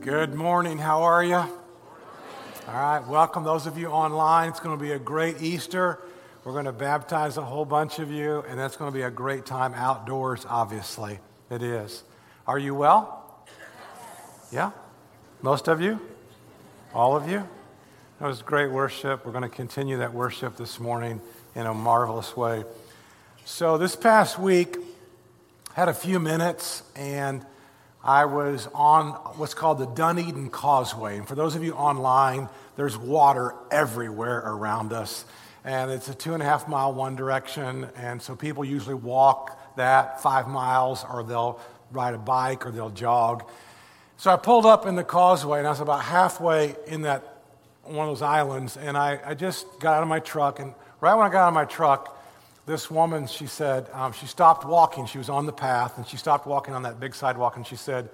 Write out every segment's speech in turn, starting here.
Good morning. How are you? All right. Welcome those of you online. It's going to be a great Easter. We're going to baptize a whole bunch of you, and that's going to be a great time outdoors, obviously. It is. Are you well? Yeah? Most of you? All of you? That was great worship. We're going to continue that worship this morning in a marvelous way. So, this past week, had a few minutes, and I was on what's called the Dunedin Causeway. And for those of you online, there's water everywhere around us. And it's a two and a half mile one direction. And so people usually walk that five miles, or they'll ride a bike, or they'll jog. So I pulled up in the causeway, and I was about halfway in that one of those islands. And I, I just got out of my truck. And right when I got out of my truck, this woman, she said, um, she stopped walking. She was on the path, and she stopped walking on that big sidewalk, and she said,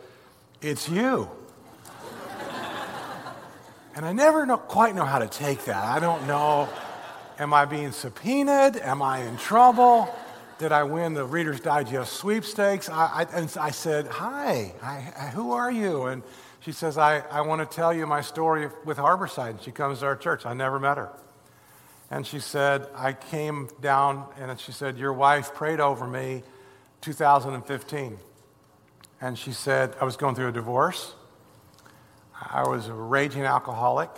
It's you. and I never know, quite know how to take that. I don't know. Am I being subpoenaed? Am I in trouble? Did I win the Reader's Digest sweepstakes? I, I, and I said, Hi, I, who are you? And she says, I, I want to tell you my story with Harborside. And she comes to our church. I never met her. And she said, I came down and she said, Your wife prayed over me 2015. And she said, I was going through a divorce. I was a raging alcoholic.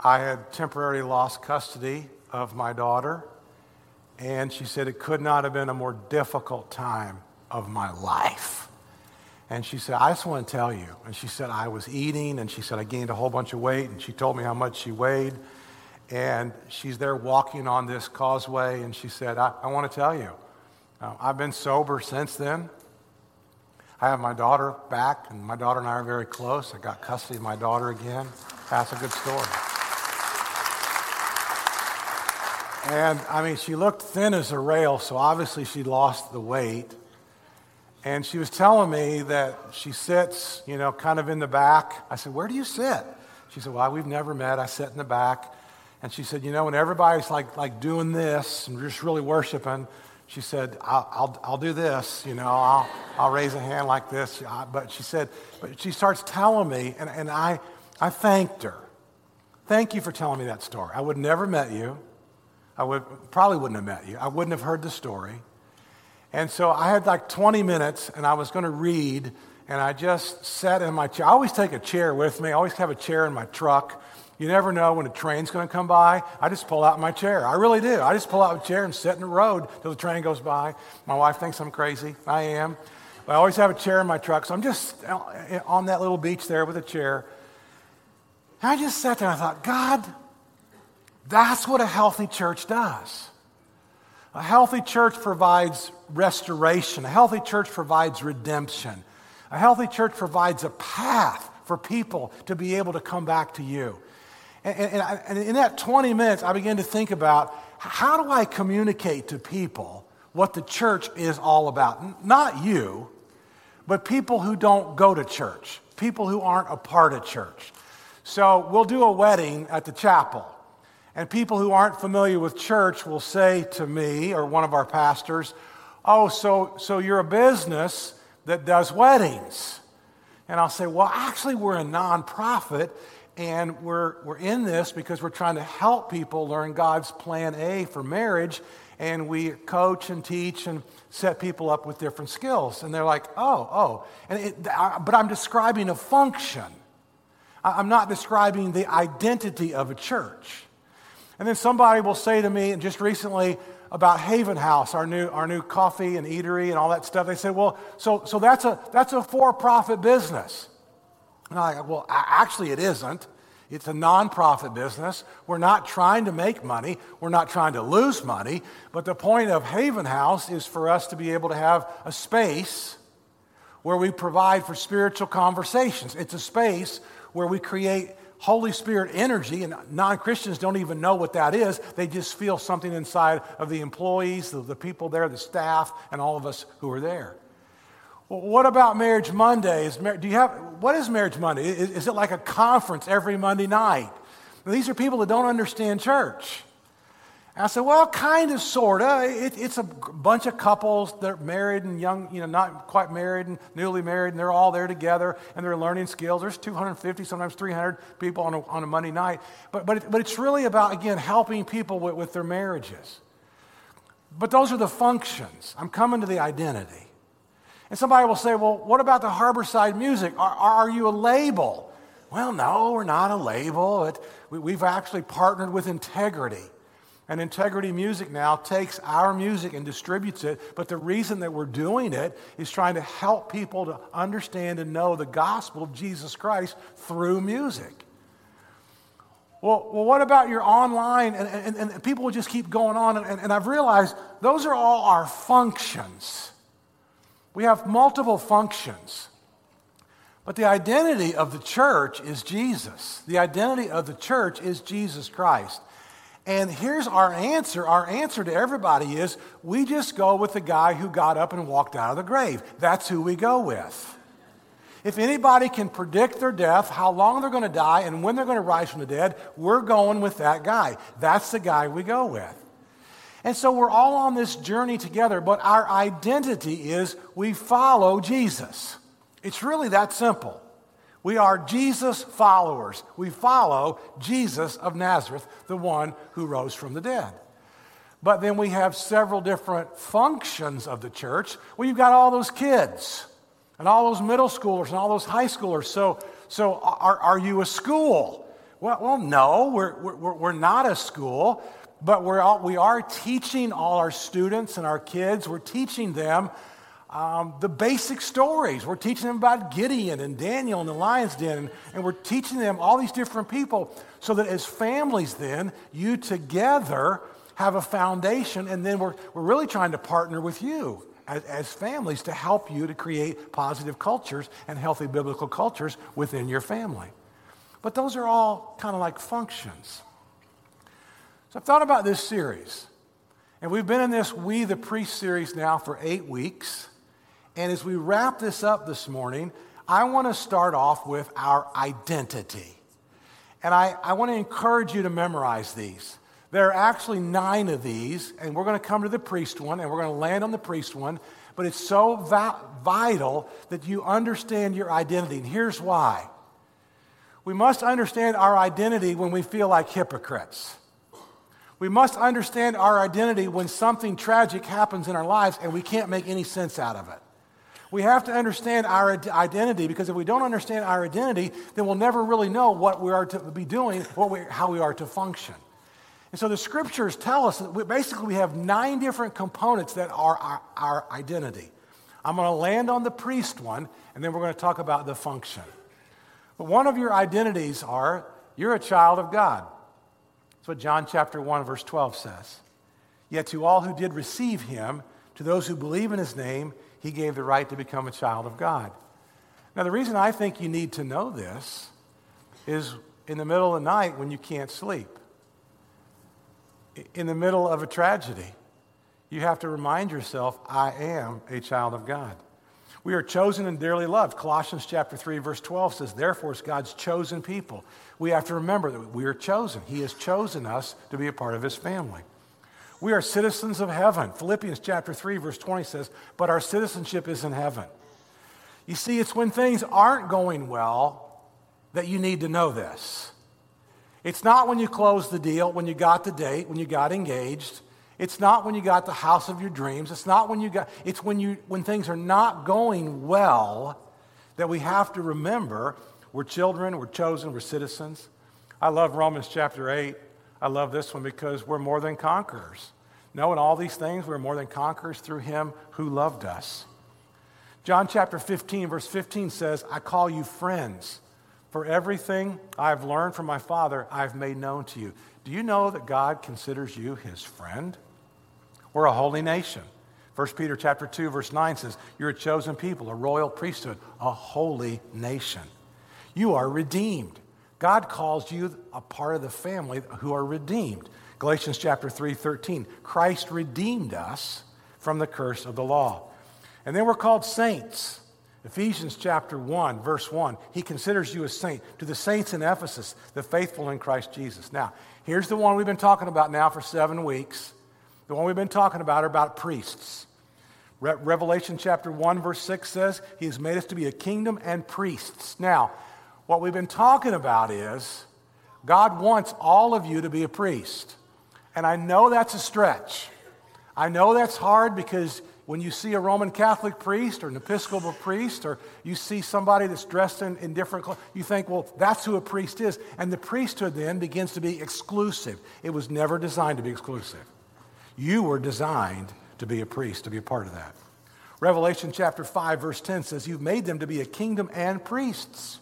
I had temporarily lost custody of my daughter. And she said, It could not have been a more difficult time of my life. And she said, I just want to tell you. And she said, I was eating, and she said, I gained a whole bunch of weight. And she told me how much she weighed. And she's there walking on this causeway, and she said, I, I want to tell you, uh, I've been sober since then. I have my daughter back, and my daughter and I are very close. I got custody of my daughter again. That's a good story. And I mean, she looked thin as a rail, so obviously she lost the weight. And she was telling me that she sits, you know, kind of in the back. I said, Where do you sit? She said, Well, we've never met. I sit in the back. And she said, You know, when everybody's like, like doing this and just really worshiping, she said, I'll, I'll, I'll do this, you know, I'll, I'll raise a hand like this. But she said, But she starts telling me, and, and I, I thanked her. Thank you for telling me that story. I would never met you. I would, probably wouldn't have met you. I wouldn't have heard the story. And so I had like 20 minutes, and I was going to read, and I just sat in my chair. I always take a chair with me, I always have a chair in my truck you never know when a train's going to come by. I just pull out my chair. I really do. I just pull out a chair and sit in the road till the train goes by. My wife thinks I'm crazy. I am. But I always have a chair in my truck. So I'm just uh, on that little beach there with a chair. And I just sat there and I thought, God, that's what a healthy church does. A healthy church provides restoration. A healthy church provides redemption. A healthy church provides a path for people to be able to come back to you. And, and, and in that 20 minutes, I began to think about how do I communicate to people what the church is all about? Not you, but people who don't go to church, people who aren't a part of church. So we'll do a wedding at the chapel. And people who aren't familiar with church will say to me or one of our pastors, Oh, so, so you're a business that does weddings. And I'll say, Well, actually, we're a nonprofit and we're, we're in this because we're trying to help people learn God's plan A for marriage. And we coach and teach and set people up with different skills. And they're like, oh, oh. And it, but I'm describing a function. I'm not describing the identity of a church. And then somebody will say to me, and just recently about Haven House, our new, our new coffee and eatery and all that stuff, they said, well, so, so that's a, that's a for profit business. And like, well, actually, it isn't. It's a nonprofit business. We're not trying to make money. We're not trying to lose money. But the point of Haven House is for us to be able to have a space where we provide for spiritual conversations. It's a space where we create Holy Spirit energy, and non Christians don't even know what that is. They just feel something inside of the employees, the, the people there, the staff, and all of us who are there. What about Marriage Monday? Is, do you have, what is Marriage Monday? Is, is it like a conference every Monday night? these are people that don't understand church. And I said, well, kind of, sort of. It, it's a bunch of couples that are married and young, you know, not quite married and newly married, and they're all there together and they're learning skills. There's 250, sometimes 300 people on a, on a Monday night. But, but, it, but it's really about, again, helping people with, with their marriages. But those are the functions. I'm coming to the identity. And somebody will say, well, what about the Harborside music? Are, are you a label? Well, no, we're not a label. It, we, we've actually partnered with Integrity. And Integrity Music now takes our music and distributes it. But the reason that we're doing it is trying to help people to understand and know the gospel of Jesus Christ through music. Well, well what about your online? And, and, and people will just keep going on. And, and I've realized those are all our functions. We have multiple functions. But the identity of the church is Jesus. The identity of the church is Jesus Christ. And here's our answer. Our answer to everybody is we just go with the guy who got up and walked out of the grave. That's who we go with. If anybody can predict their death, how long they're going to die, and when they're going to rise from the dead, we're going with that guy. That's the guy we go with. And so we're all on this journey together, but our identity is we follow Jesus. It's really that simple. We are Jesus followers. We follow Jesus of Nazareth, the one who rose from the dead. But then we have several different functions of the church. Well, you've got all those kids and all those middle schoolers and all those high schoolers. So, so are, are you a school? Well, well no, we're, we're, we're not a school, but we're all, we are teaching all our students and our kids, we're teaching them um, the basic stories. We're teaching them about Gideon and Daniel and the lion's den, and, we're teaching them all these different people so that as families, then, you together have a foundation, and then we're, we're really trying to partner with you as, as families to help you to create positive cultures and healthy biblical cultures within your family. But those are all kind of like functions. So I've thought about this series. And we've been in this We the Priest series now for eight weeks. And as we wrap this up this morning, I want to start off with our identity. And I, I want to encourage you to memorize these. There are actually nine of these, and we're going to come to the priest one, and we're going to land on the priest one. But it's so va- vital that you understand your identity. And here's why we must understand our identity when we feel like hypocrites. We must understand our identity when something tragic happens in our lives and we can't make any sense out of it. We have to understand our identity because if we don't understand our identity, then we'll never really know what we are to be doing, what we, how we are to function. And so the scriptures tell us that we, basically we have nine different components that are our, our identity. I'm going to land on the priest one, and then we're going to talk about the function. But one of your identities are you're a child of God. That's what John chapter 1, verse 12 says. Yet to all who did receive him, to those who believe in his name, he gave the right to become a child of God. Now, the reason I think you need to know this is in the middle of the night when you can't sleep, in the middle of a tragedy, you have to remind yourself, I am a child of God. We are chosen and dearly loved. Colossians chapter 3 verse 12 says, "Therefore it's God's chosen people." We have to remember that we are chosen. He has chosen us to be a part of his family. We are citizens of heaven. Philippians chapter 3 verse 20 says, "But our citizenship is in heaven." You see, it's when things aren't going well that you need to know this. It's not when you close the deal, when you got the date, when you got engaged. It's not when you got the house of your dreams. It's not when you got, it's when, you, when things are not going well that we have to remember we're children, we're chosen, we're citizens. I love Romans chapter 8. I love this one because we're more than conquerors. No, in all these things, we're more than conquerors through him who loved us. John chapter 15, verse 15 says, I call you friends, for everything I've learned from my Father, I've made known to you. Do you know that God considers you his friend? We're a holy nation. 1 Peter chapter 2 verse 9 says, "You're a chosen people, a royal priesthood, a holy nation. You are redeemed. God calls you a part of the family who are redeemed." Galatians chapter 3:13, Christ redeemed us from the curse of the law. And then we're called saints. Ephesians chapter 1, verse 1, he considers you a saint. To the saints in Ephesus, the faithful in Christ Jesus. Now, here's the one we've been talking about now for seven weeks. The one we've been talking about are about priests. Re- Revelation chapter 1, verse 6 says, He has made us to be a kingdom and priests. Now, what we've been talking about is God wants all of you to be a priest. And I know that's a stretch. I know that's hard because when you see a Roman Catholic priest or an Episcopal priest, or you see somebody that's dressed in, in different clothes, you think, well, that's who a priest is. And the priesthood then begins to be exclusive. It was never designed to be exclusive. You were designed to be a priest, to be a part of that. Revelation chapter 5, verse 10 says, You've made them to be a kingdom and priests.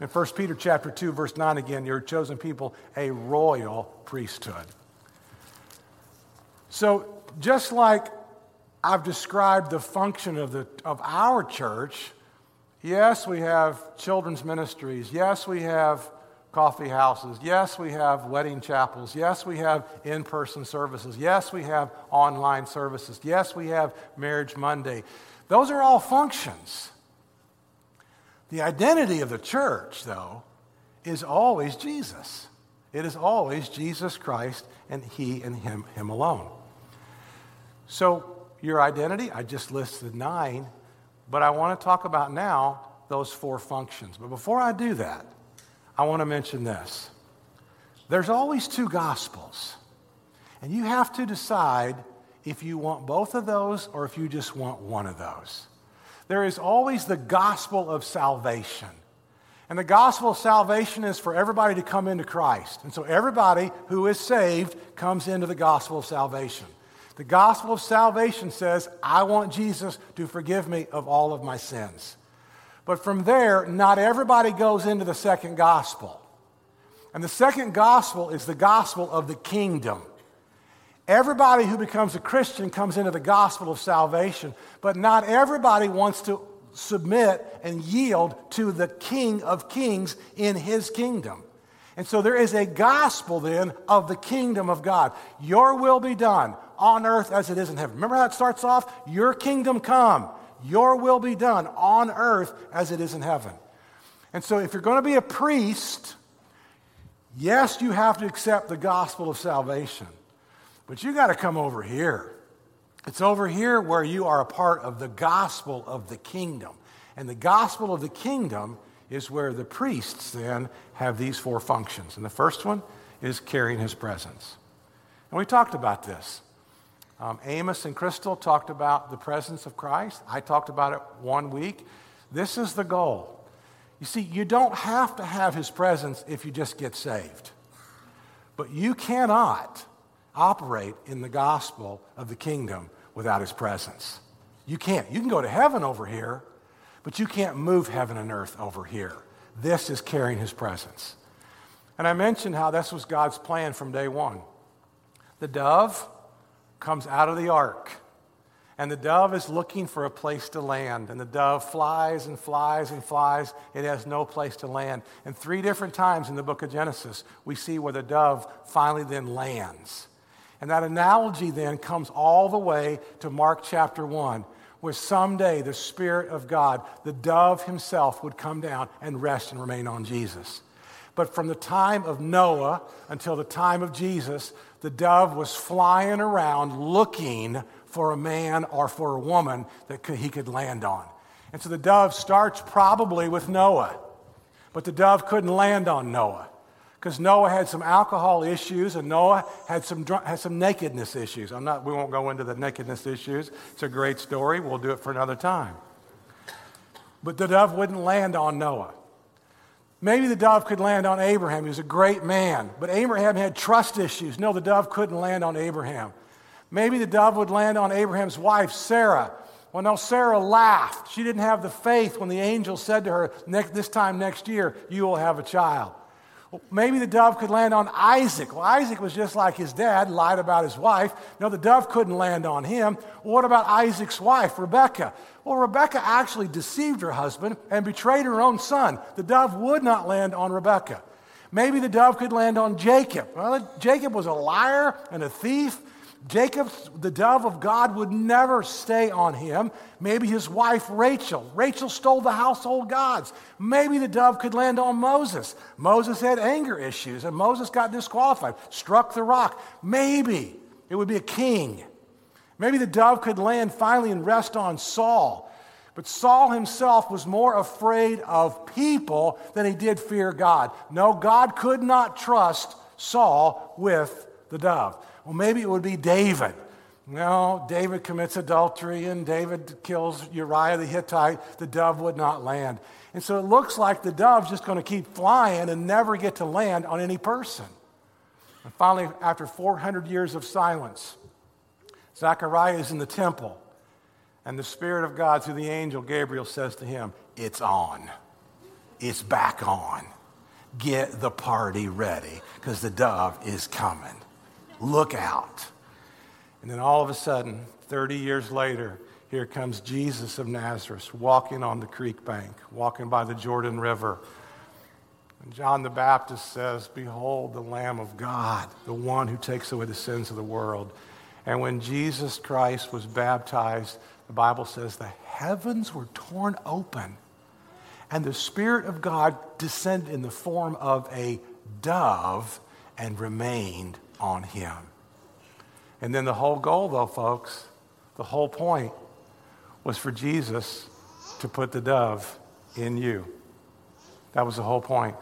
In 1 Peter chapter 2, verse 9 again, you're chosen people, a royal priesthood. So just like I've described the function of, the, of our church. Yes, we have children's ministries. Yes, we have coffee houses. Yes, we have wedding chapels. Yes, we have in person services. Yes, we have online services. Yes, we have Marriage Monday. Those are all functions. The identity of the church, though, is always Jesus. It is always Jesus Christ and He and Him, Him alone. So, your identity. I just listed nine, but I want to talk about now those four functions. But before I do that, I want to mention this. There's always two gospels, and you have to decide if you want both of those or if you just want one of those. There is always the gospel of salvation. And the gospel of salvation is for everybody to come into Christ. And so everybody who is saved comes into the gospel of salvation. The gospel of salvation says, I want Jesus to forgive me of all of my sins. But from there, not everybody goes into the second gospel. And the second gospel is the gospel of the kingdom. Everybody who becomes a Christian comes into the gospel of salvation, but not everybody wants to submit and yield to the King of Kings in his kingdom. And so there is a gospel then of the kingdom of God. Your will be done on earth as it is in heaven. Remember how it starts off? Your kingdom come, your will be done on earth as it is in heaven. And so if you're going to be a priest, yes, you have to accept the gospel of salvation, but you got to come over here. It's over here where you are a part of the gospel of the kingdom. And the gospel of the kingdom is where the priests then have these four functions. And the first one is carrying his presence. And we talked about this. Um, Amos and Crystal talked about the presence of Christ. I talked about it one week. This is the goal. You see, you don't have to have his presence if you just get saved. But you cannot operate in the gospel of the kingdom without his presence. You can't. You can go to heaven over here, but you can't move heaven and earth over here. This is carrying his presence. And I mentioned how this was God's plan from day one. The dove, comes out of the ark. And the dove is looking for a place to land. And the dove flies and flies and flies. It has no place to land. And three different times in the book of Genesis, we see where the dove finally then lands. And that analogy then comes all the way to Mark chapter 1, where someday the Spirit of God, the dove himself, would come down and rest and remain on Jesus. But from the time of Noah until the time of Jesus, the dove was flying around looking for a man or for a woman that could, he could land on. And so the dove starts probably with Noah, but the dove couldn't land on Noah because Noah had some alcohol issues and Noah had some, had some nakedness issues. I'm not, we won't go into the nakedness issues. It's a great story. We'll do it for another time. But the dove wouldn't land on Noah. Maybe the dove could land on Abraham. He was a great man. But Abraham had trust issues. No, the dove couldn't land on Abraham. Maybe the dove would land on Abraham's wife, Sarah. Well, no, Sarah laughed. She didn't have the faith when the angel said to her, This time next year, you will have a child. Maybe the dove could land on Isaac. Well, Isaac was just like his dad, lied about his wife. No, the dove couldn't land on him. Well, what about Isaac's wife, Rebecca? Well, Rebecca actually deceived her husband and betrayed her own son. The dove would not land on Rebecca. Maybe the dove could land on Jacob. Well, Jacob was a liar and a thief, Jacob, the dove of God, would never stay on him. Maybe his wife Rachel. Rachel stole the household gods. Maybe the dove could land on Moses. Moses had anger issues and Moses got disqualified, struck the rock. Maybe it would be a king. Maybe the dove could land finally and rest on Saul. But Saul himself was more afraid of people than he did fear God. No, God could not trust Saul with the dove. Well, maybe it would be David. No, David commits adultery and David kills Uriah the Hittite. The dove would not land. And so it looks like the dove's just going to keep flying and never get to land on any person. And finally, after 400 years of silence, Zechariah is in the temple. And the Spirit of God, through the angel Gabriel, says to him, It's on. It's back on. Get the party ready because the dove is coming. Look out. And then all of a sudden, 30 years later, here comes Jesus of Nazareth walking on the creek bank, walking by the Jordan River. And John the Baptist says, Behold the Lamb of God, the one who takes away the sins of the world. And when Jesus Christ was baptized, the Bible says the heavens were torn open and the Spirit of God descended in the form of a dove and remained on him. And then the whole goal, though, folks, the whole point was for Jesus to put the dove in you. That was the whole point.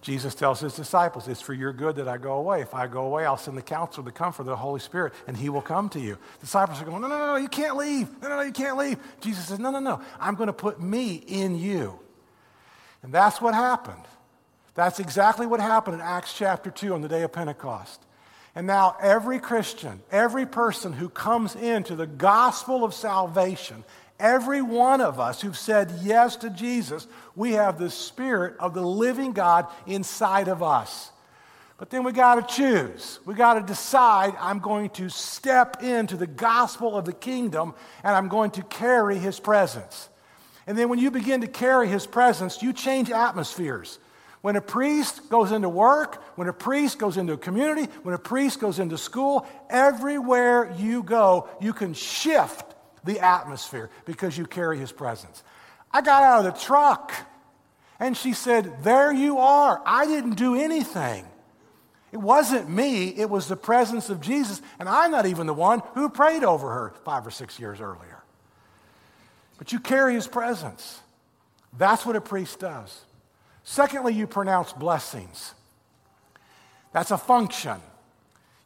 Jesus tells his disciples, It's for your good that I go away. If I go away, I'll send the counselor, the comforter, the Holy Spirit, and he will come to you. The disciples are going, No, no, no, no, you can't leave. No, no, no, you can't leave. Jesus says, No, no, no. I'm going to put me in you. And that's what happened. That's exactly what happened in Acts chapter 2 on the day of Pentecost. And now, every Christian, every person who comes into the gospel of salvation, every one of us who've said yes to Jesus, we have the Spirit of the living God inside of us. But then we got to choose. We got to decide I'm going to step into the gospel of the kingdom and I'm going to carry his presence. And then when you begin to carry his presence, you change atmospheres. When a priest goes into work, when a priest goes into a community, when a priest goes into school, everywhere you go, you can shift the atmosphere because you carry his presence. I got out of the truck and she said, There you are. I didn't do anything. It wasn't me, it was the presence of Jesus. And I'm not even the one who prayed over her five or six years earlier but you carry his presence. That's what a priest does. Secondly, you pronounce blessings. That's a function.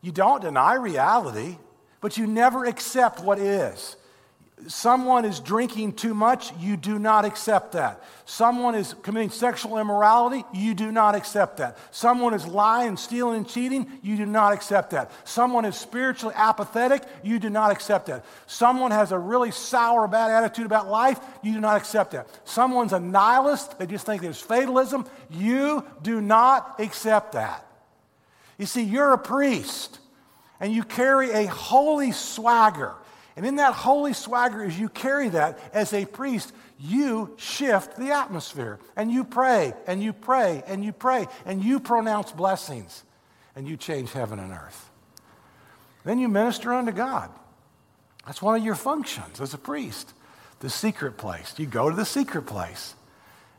You don't deny reality, but you never accept what is someone is drinking too much, you do not accept that. Someone is committing sexual immorality, you do not accept that. Someone is lying, stealing, and cheating, you do not accept that. Someone is spiritually apathetic, you do not accept that. Someone has a really sour, bad attitude about life, you do not accept that. Someone's a nihilist, they just think there's fatalism, you do not accept that. You see, you're a priest and you carry a holy swagger. And in that holy swagger, as you carry that as a priest, you shift the atmosphere and you pray and you pray and you pray and you pronounce blessings and you change heaven and earth. Then you minister unto God. That's one of your functions as a priest. The secret place. You go to the secret place.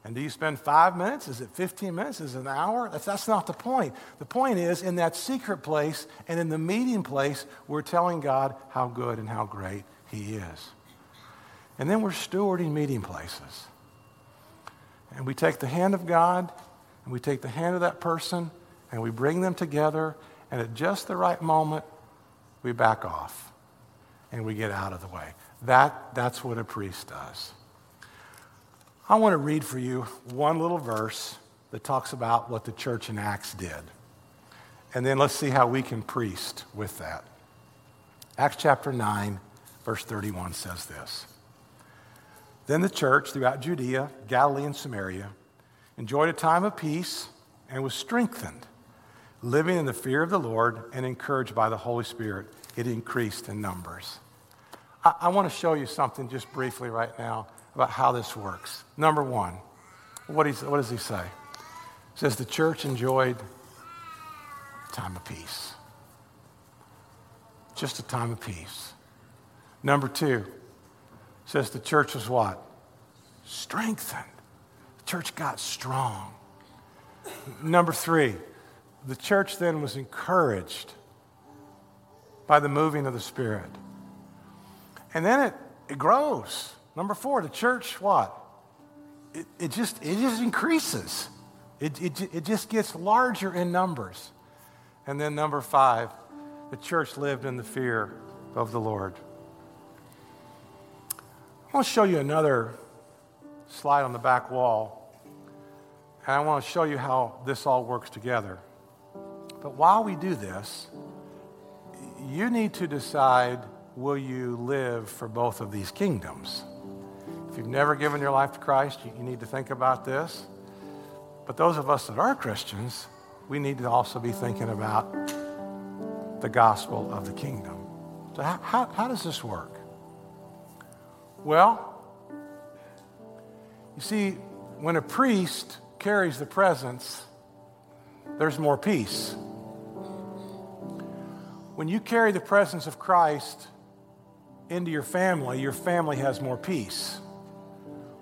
And do you spend five minutes? Is it 15 minutes? Is it an hour? That's, that's not the point. The point is, in that secret place and in the meeting place, we're telling God how good and how great He is. And then we're stewarding meeting places. And we take the hand of God and we take the hand of that person and we bring them together. And at just the right moment, we back off and we get out of the way. That, that's what a priest does. I want to read for you one little verse that talks about what the church in Acts did. And then let's see how we can priest with that. Acts chapter 9, verse 31 says this Then the church throughout Judea, Galilee, and Samaria enjoyed a time of peace and was strengthened, living in the fear of the Lord and encouraged by the Holy Spirit. It increased in numbers. I, I want to show you something just briefly right now about how this works. Number one, what, what does he say? He says the church enjoyed a time of peace. just a time of peace. Number two says the church was what? Strengthened. The church got strong. Number three, the church then was encouraged by the moving of the Spirit. And then it, it grows. Number four, the church what? It, it, just, it just increases. It, it, it just gets larger in numbers. And then number five, the church lived in the fear of the Lord. I want to show you another slide on the back wall. And I want to show you how this all works together. But while we do this, you need to decide will you live for both of these kingdoms? If you've never given your life to Christ, you, need to think about this. But those of us that are Christians, we need to also be thinking about the gospel of the kingdom. So, how, how, how does this work? Well, you see, when a priest carries the presence, there's more peace. When you carry the presence of Christ into your family, your family has more peace.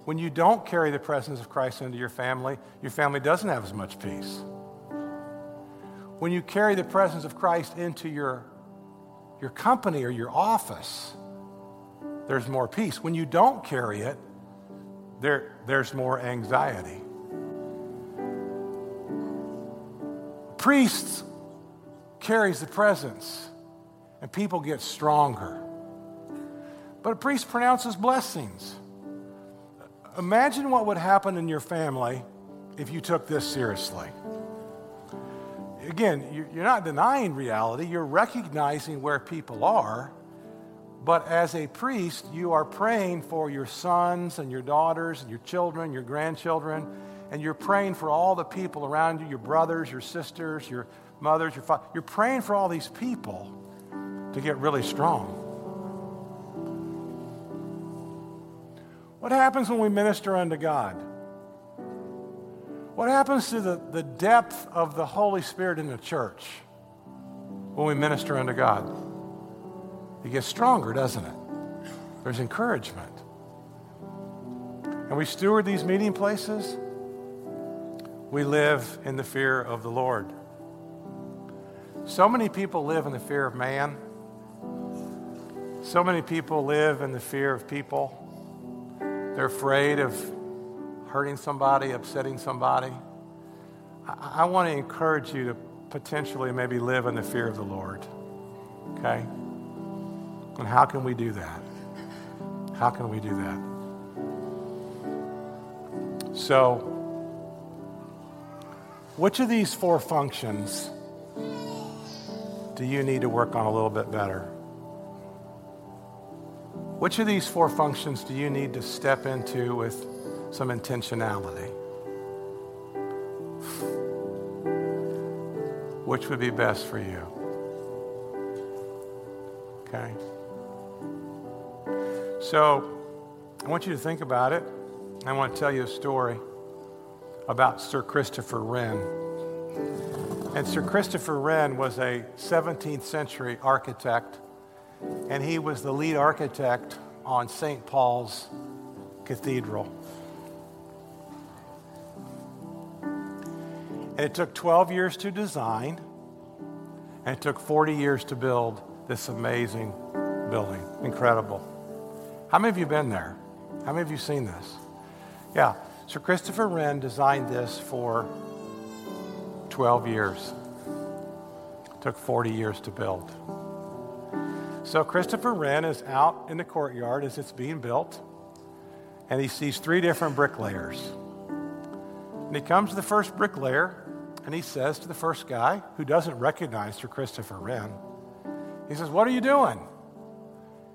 When you don't carry the presence of Christ into your family, your family doesn't have as much peace. When you carry the presence of Christ into your, your company or your office, there's more peace. When you don't carry it, there, there's more anxiety. Priests carries the presence, and people get stronger. But a priest pronounces blessings. Imagine what would happen in your family if you took this seriously again, you're not denying reality, you're recognizing where people are. But as a priest, you are praying for your sons and your daughters and your children, your grandchildren, and you're praying for all the people around you your brothers, your sisters, your mothers, your fathers. You're praying for all these people to get really strong. What happens when we minister unto God? What happens to the, the depth of the Holy Spirit in the church when we minister unto God? It gets stronger, doesn't it? There's encouragement. And we steward these meeting places. We live in the fear of the Lord. So many people live in the fear of man. So many people live in the fear of people. They're afraid of hurting somebody, upsetting somebody. I, I want to encourage you to potentially maybe live in the fear of the Lord. Okay? And how can we do that? How can we do that? So, which of these four functions do you need to work on a little bit better? Which of these four functions do you need to step into with some intentionality. Which would be best for you? Okay? So, I want you to think about it. I want to tell you a story about Sir Christopher Wren. And Sir Christopher Wren was a 17th century architect, and he was the lead architect on St. Paul's Cathedral. And it took 12 years to design, and it took 40 years to build this amazing building. Incredible. How many of you been there? How many of you seen this? Yeah. Sir Christopher Wren designed this for 12 years. It took 40 years to build. So Christopher Wren is out in the courtyard as it's being built, and he sees three different bricklayers. And he comes to the first bricklayer and he says to the first guy, who doesn't recognize Sir Christopher Wren, he says, What are you doing?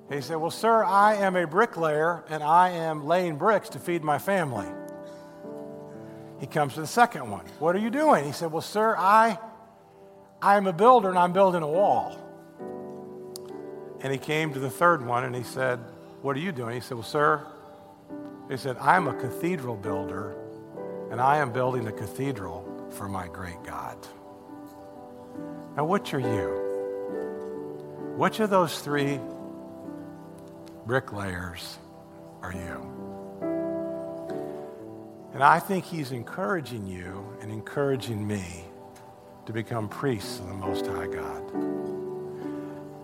He said, Well, sir, I am a bricklayer and I am laying bricks to feed my family. He comes to the second one. What are you doing? He said, Well, sir, I, I'm a builder and I'm building a wall. And he came to the third one and he said, What are you doing? He said, Well, sir, he said, I'm a cathedral builder and I am building a cathedral for my great God. Now, which are you? Which of those three bricklayers are you? And I think he's encouraging you and encouraging me to become priests of the Most High God.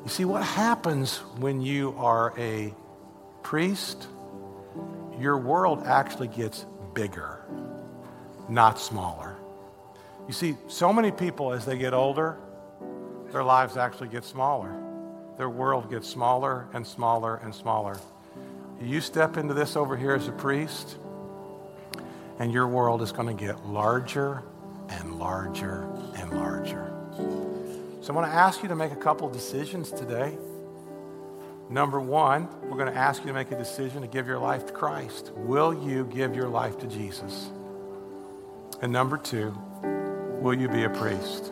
You see, what happens when you are a priest? Your world actually gets bigger, not smaller. You see, so many people, as they get older, their lives actually get smaller. Their world gets smaller and smaller and smaller. You step into this over here as a priest, and your world is going to get larger and larger and larger. So I want to ask you to make a couple decisions today. Number one, we're going to ask you to make a decision to give your life to Christ. Will you give your life to Jesus? And number two, will you be a priest?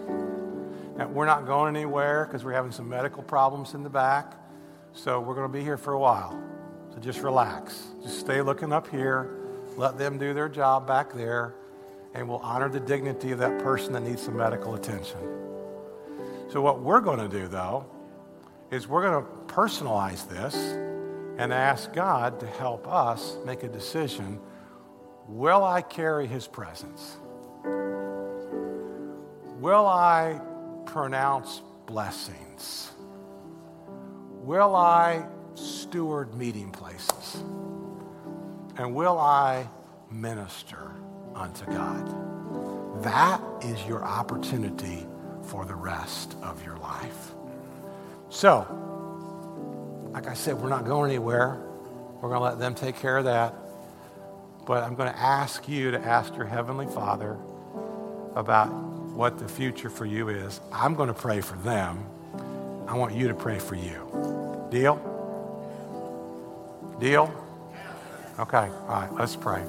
Now, we're not going anywhere because we're having some medical problems in the back. So we're going to be here for a while. So just relax. Just stay looking up here. Let them do their job back there. And we'll honor the dignity of that person that needs some medical attention. So, what we're going to do, though, is we're going to personalize this and ask God to help us make a decision will I carry his presence? Will I pronounce blessings? Will I steward meeting places? And will I minister unto God? That is your opportunity for the rest of your life. So, like I said, we're not going anywhere. We're going to let them take care of that. But I'm going to ask you to ask your Heavenly Father about what the future for you is. I'm going to pray for them. I want you to pray for you. Deal? Deal? Okay, all right, let's pray.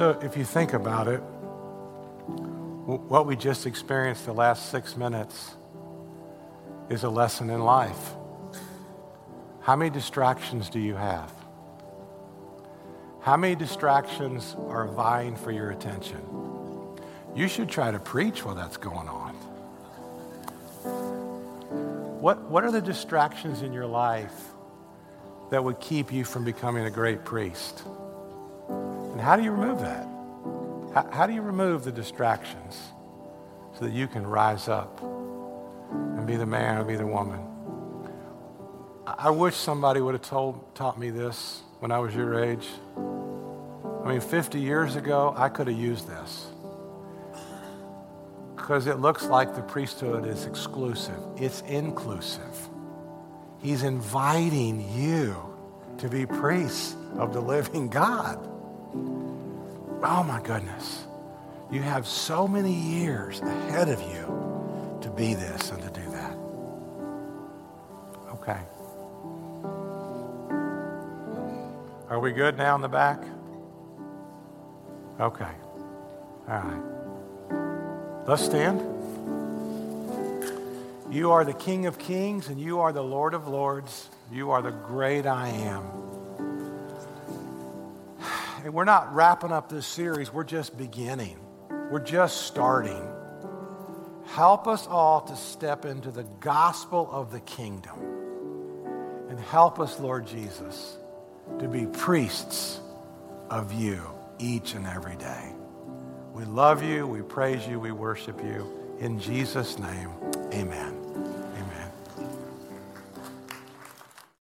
So, if you think about it, what we just experienced the last six minutes is a lesson in life. How many distractions do you have? How many distractions are vying for your attention? You should try to preach while that's going on. What, what are the distractions in your life that would keep you from becoming a great priest? And how do you remove that? How, how do you remove the distractions so that you can rise up and be the man or be the woman? I, I wish somebody would have told, taught me this when I was your age. I mean, 50 years ago, I could have used this because it looks like the priesthood is exclusive. It's inclusive. He's inviting you to be priests of the living God. Oh my goodness. You have so many years ahead of you to be this and to do that. Okay. Are we good now in the back? Okay. All right. Let's stand. You are the King of Kings and you are the Lord of Lords. You are the great I am and we're not wrapping up this series, we're just beginning. We're just starting. Help us all to step into the gospel of the kingdom. And help us, Lord Jesus, to be priests of you each and every day. We love you, we praise you, we worship you. In Jesus' name, amen.